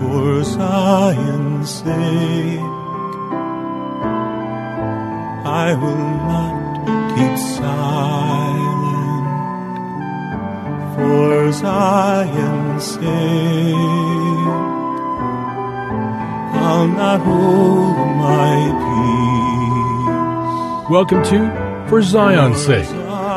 for Zion's sake. I will not keep silent for Zion's sake. I'll not hold my peace. Welcome to For Zion's Sake.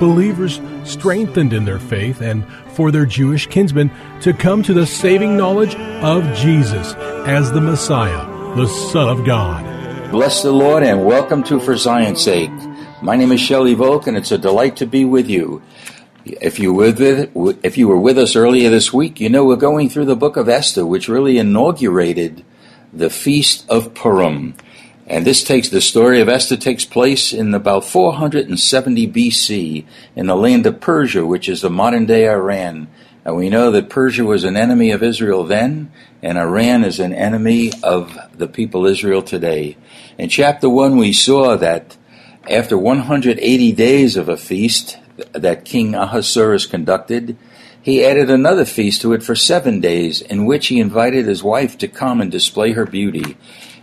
Believers strengthened in their faith and for their Jewish kinsmen to come to the saving knowledge of Jesus as the Messiah, the Son of God. Bless the Lord and welcome to For Zion's Sake. My name is Shelley Volk and it's a delight to be with you. If you were with, if you were with us earlier this week, you know we're going through the book of Esther, which really inaugurated the feast of Purim. And this takes the story of Esther takes place in about 470 BC in the land of Persia, which is the modern day Iran. And we know that Persia was an enemy of Israel then, and Iran is an enemy of the people Israel today. In chapter 1, we saw that after 180 days of a feast that King Ahasuerus conducted, he added another feast to it for seven days, in which he invited his wife to come and display her beauty.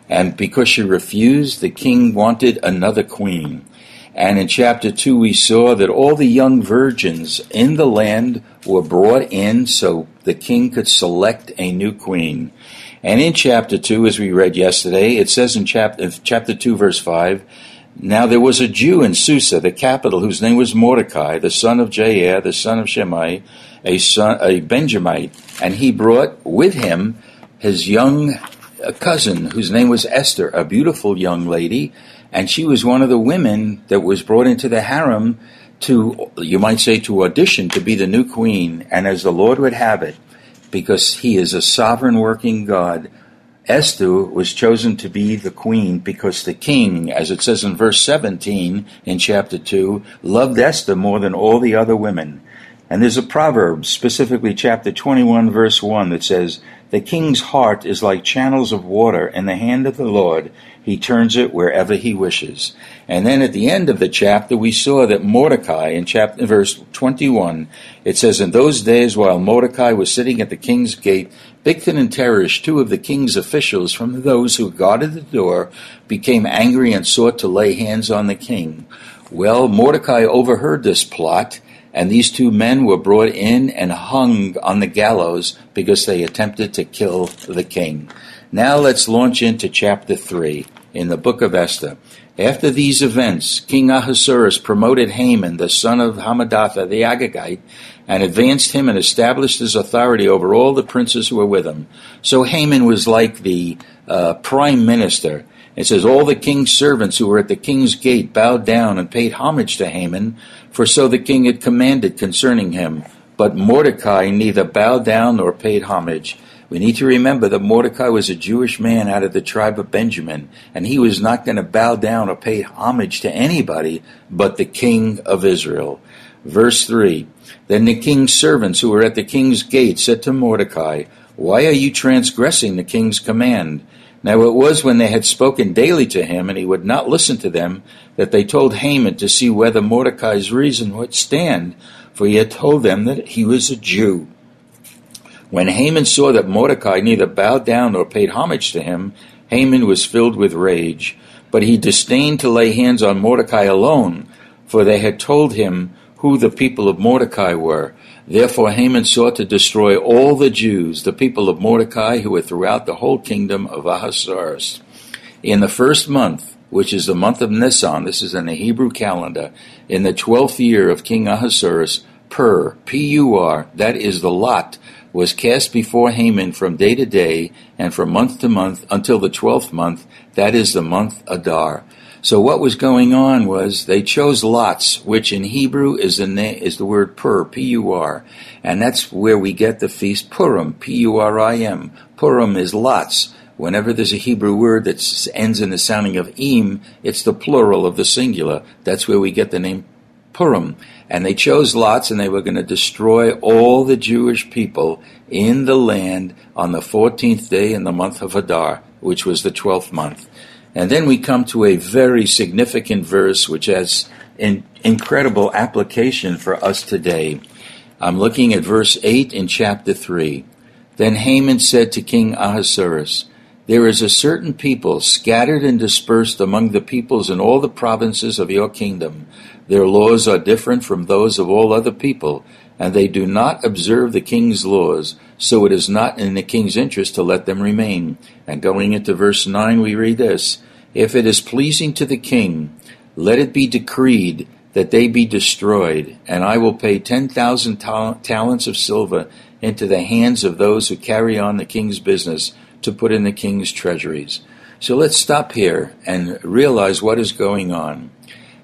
And because she refused, the king wanted another queen. And in chapter 2, we saw that all the young virgins in the land were brought in so the king could select a new queen. And in chapter 2, as we read yesterday, it says in chapter, chapter 2, verse 5, Now there was a Jew in Susa, the capital, whose name was Mordecai, the son of Jair, the son of Shimei, a, son, a Benjamite, and he brought with him his young a cousin whose name was Esther, a beautiful young lady, and she was one of the women that was brought into the harem to, you might say, to audition to be the new queen. And as the Lord would have it, because He is a sovereign working God, Esther was chosen to be the queen because the king, as it says in verse 17 in chapter 2, loved Esther more than all the other women. And there's a proverb, specifically chapter 21, verse 1, that says, The king's heart is like channels of water in the hand of the Lord. He turns it wherever he wishes. And then at the end of the chapter, we saw that Mordecai, in chapter, verse 21, it says, In those days, while Mordecai was sitting at the king's gate, Bigthan and Teresh, two of the king's officials from those who guarded the door, became angry and sought to lay hands on the king. Well, Mordecai overheard this plot and these two men were brought in and hung on the gallows because they attempted to kill the king. Now let's launch into chapter 3 in the book of Esther. After these events, King Ahasuerus promoted Haman, the son of Hammedatha the Agagite, and advanced him and established his authority over all the princes who were with him. So Haman was like the uh, prime minister. It says, All the king's servants who were at the king's gate bowed down and paid homage to Haman, for so the king had commanded concerning him. But Mordecai neither bowed down nor paid homage. We need to remember that Mordecai was a Jewish man out of the tribe of Benjamin, and he was not going to bow down or pay homage to anybody but the king of Israel. Verse 3 Then the king's servants who were at the king's gate said to Mordecai, Why are you transgressing the king's command? Now it was when they had spoken daily to him, and he would not listen to them, that they told Haman to see whether Mordecai's reason would stand, for he had told them that he was a Jew. When Haman saw that Mordecai neither bowed down nor paid homage to him, Haman was filled with rage. But he disdained to lay hands on Mordecai alone, for they had told him who the people of Mordecai were. Therefore Haman sought to destroy all the Jews, the people of Mordecai, who were throughout the whole kingdom of Ahasuerus. In the first month, which is the month of Nisan, this is in the Hebrew calendar, in the twelfth year of King Ahasuerus, Pur, P-U-R, that is the lot, was cast before Haman from day to day and from month to month until the twelfth month, that is the month Adar. So what was going on was they chose lots, which in Hebrew is the na- is the word pur, p-u-r, and that's where we get the feast Purim, p-u-r-i-m. Purim is lots, Whenever there's a Hebrew word that ends in the sounding of im, it's the plural of the singular. That's where we get the name Purim. And they chose lots and they were going to destroy all the Jewish people in the land on the 14th day in the month of Adar, which was the 12th month. And then we come to a very significant verse which has an incredible application for us today. I'm looking at verse 8 in chapter 3. Then Haman said to King Ahasuerus, There is a certain people scattered and dispersed among the peoples in all the provinces of your kingdom. Their laws are different from those of all other people, and they do not observe the king's laws, so it is not in the king's interest to let them remain. And going into verse 9, we read this If it is pleasing to the king, let it be decreed that they be destroyed, and I will pay 10,000 tal- talents of silver into the hands of those who carry on the king's business to put in the king's treasuries. So let's stop here and realize what is going on.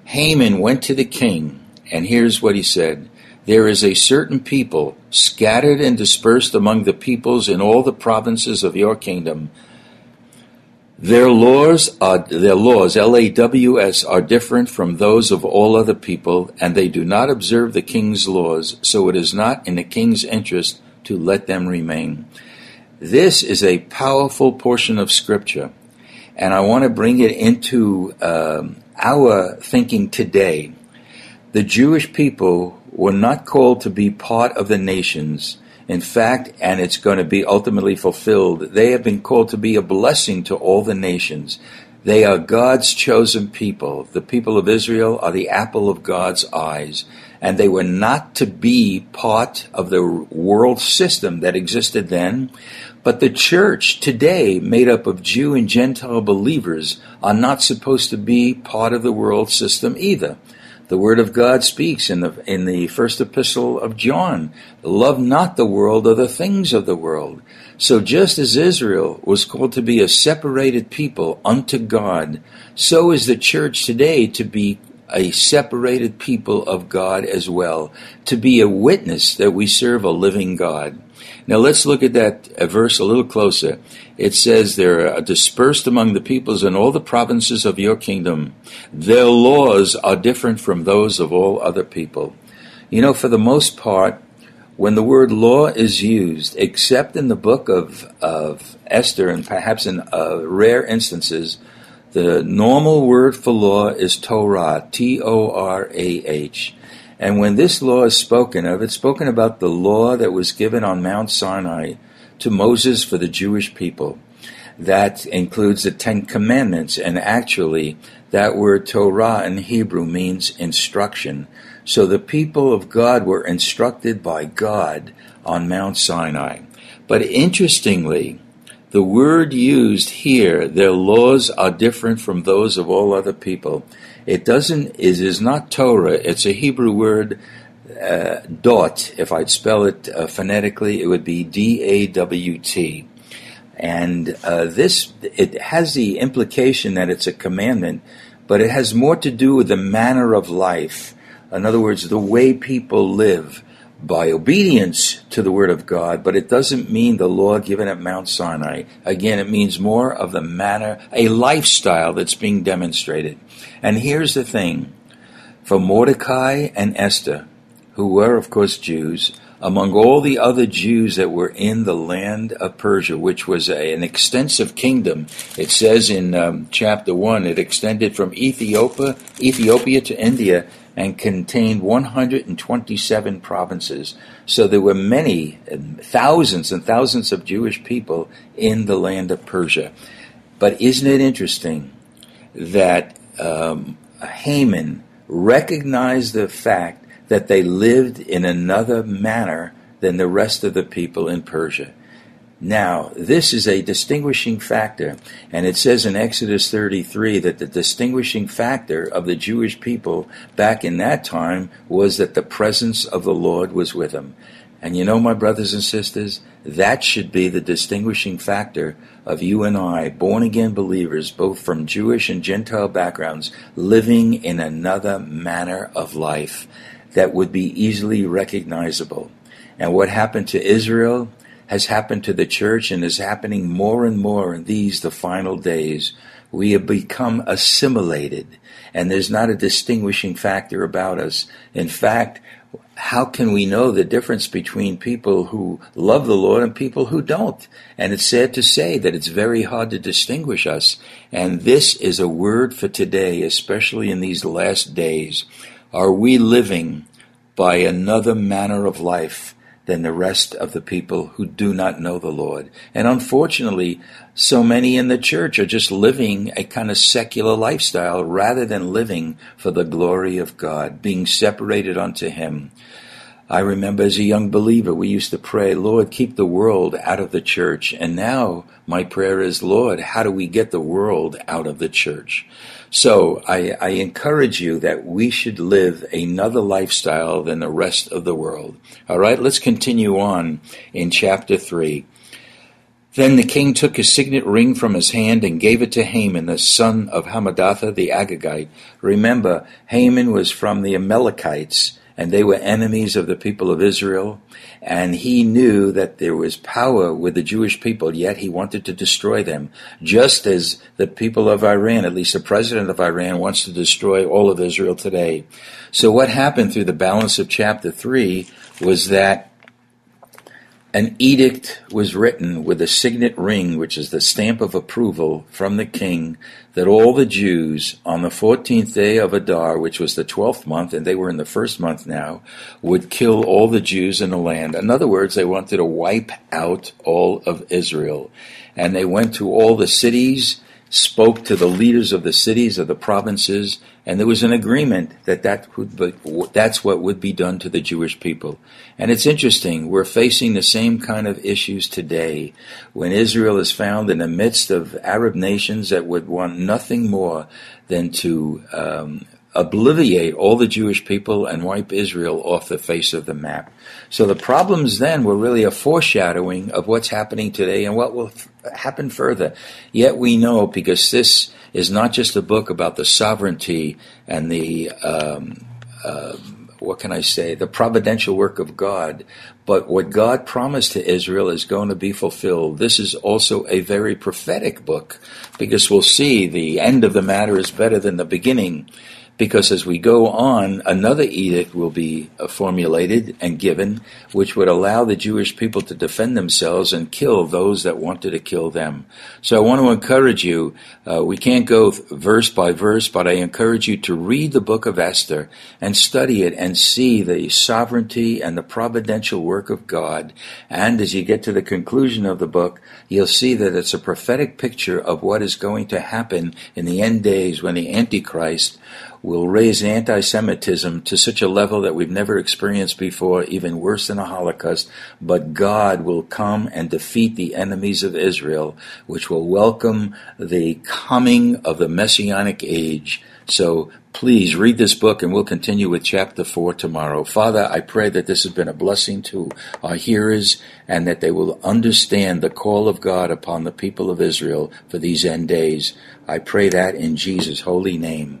Haman went to the king, and here's what he said There is a certain people scattered and dispersed among the peoples in all the provinces of your kingdom. Their laws are their laws, L A W S, are different from those of all other people, and they do not observe the king's laws, so it is not in the king's interest to let them remain. This is a powerful portion of scripture, and I want to bring it into um, our thinking today. The Jewish people were not called to be part of the nations. In fact, and it's going to be ultimately fulfilled, they have been called to be a blessing to all the nations. They are God's chosen people. The people of Israel are the apple of God's eyes. And they were not to be part of the world system that existed then. But the church today, made up of Jew and Gentile believers, are not supposed to be part of the world system either. The Word of God speaks in the in the first epistle of John, love not the world or the things of the world. So just as Israel was called to be a separated people unto God, so is the church today to be a separated people of God as well, to be a witness that we serve a living God. Now let's look at that uh, verse a little closer. It says they're dispersed among the peoples in all the provinces of your kingdom. Their laws are different from those of all other people. You know, for the most part, when the word law is used, except in the book of, of Esther and perhaps in uh, rare instances, the normal word for law is Torah, T O R A H. And when this law is spoken of, it's spoken about the law that was given on Mount Sinai to Moses for the Jewish people. That includes the Ten Commandments, and actually, that word Torah in Hebrew means instruction. So the people of God were instructed by God on Mount Sinai. But interestingly, the word used here, their laws are different from those of all other people. It doesn't, it is not Torah, it's a Hebrew word, uh, dot. If I'd spell it uh, phonetically, it would be D A W T. And uh, this, it has the implication that it's a commandment, but it has more to do with the manner of life. In other words, the way people live by obedience to the Word of God, but it doesn't mean the law given at Mount Sinai. Again, it means more of the manner, a lifestyle that's being demonstrated. And here's the thing for Mordecai and Esther, who were, of course, Jews, among all the other Jews that were in the land of Persia, which was a, an extensive kingdom. It says in um, chapter 1, it extended from Ethiopia, Ethiopia to India and contained 127 provinces. So there were many, thousands and thousands of Jewish people in the land of Persia. But isn't it interesting that um, Haman recognized the fact that they lived in another manner than the rest of the people in Persia. Now, this is a distinguishing factor, and it says in Exodus 33 that the distinguishing factor of the Jewish people back in that time was that the presence of the Lord was with them. And you know, my brothers and sisters, that should be the distinguishing factor of you and I, born again believers, both from Jewish and Gentile backgrounds, living in another manner of life that would be easily recognizable. And what happened to Israel? has happened to the church and is happening more and more in these, the final days. We have become assimilated, and there's not a distinguishing factor about us. In fact, how can we know the difference between people who love the Lord and people who don't? And it's sad to say that it's very hard to distinguish us. And this is a word for today, especially in these last days. Are we living by another manner of life than the rest of the people who do not know the Lord? And unfortunately, so many in the church are just living a kind of secular lifestyle rather than living for the glory of God, being separated unto Him. I remember as a young believer, we used to pray, Lord, keep the world out of the church. And now my prayer is, Lord, how do we get the world out of the church? So I, I, encourage you that we should live another lifestyle than the rest of the world. All right, let's continue on in chapter 3. Then the king took his signet ring from his hand and gave it to Haman, the son of Hammedatha the Agagite. Remember, Haman was from the Amalekites and they were enemies of the people of Israel. And he knew that there was power with the Jewish people, yet he wanted to destroy them, just as the people of Iran, at least the president of Iran, wants to destroy all of Israel today. So what happened through the balance of chapter 3 was that an edict was written with a signet ring, which is the stamp of approval from the king, that all the Jews on the 14th day of Adar, which was the 12th month, and they were in the first month now, would kill all the Jews in the land. In other words, they wanted to wipe out all of Israel. And they went to all the cities spoke to the leaders of the cities of the provinces, and there was an agreement that, that be, that's what would be done to the Jewish people. And it's interesting, we're facing the same kind of issues today when Israel is found in the midst of Arab nations that would want nothing more than to um, obliviate all the Jewish people and wipe Israel off the face of the map. So the problems then were really a foreshadowing of what's happening today and what will f- happen further. Yet we know because this is not just a book about the sovereignty and the um, uh, what can I say, the providential work of God, but what God promised to Israel is going to be fulfilled. This is also a very prophetic book because we'll see the end of the matter is better than the beginning because as we go on, another edict will be uh, formulated and given, which would allow the Jewish people to defend themselves and kill those that wanted to kill them. So I want to encourage you, uh, we can't go verse by verse, but I encourage you to read the book of Esther and study it and see the sovereignty and the providential work of God. And as you get to the conclusion of the book, you'll see that it's a prophetic picture of what is going to happen in the end days when the Antichrist will raise anti Semitism to such a level that we've never experienced before, even worse than a Holocaust. But God will come and defeat the enemies of Israel, which will welcome the coming of the Messianic age. So please read this book and we'll continue with chapter 4 tomorrow. Father, I pray that this has been a blessing to our hearers and that they will understand the call of God upon the people of Israel for these end days. I pray that in Jesus' holy name.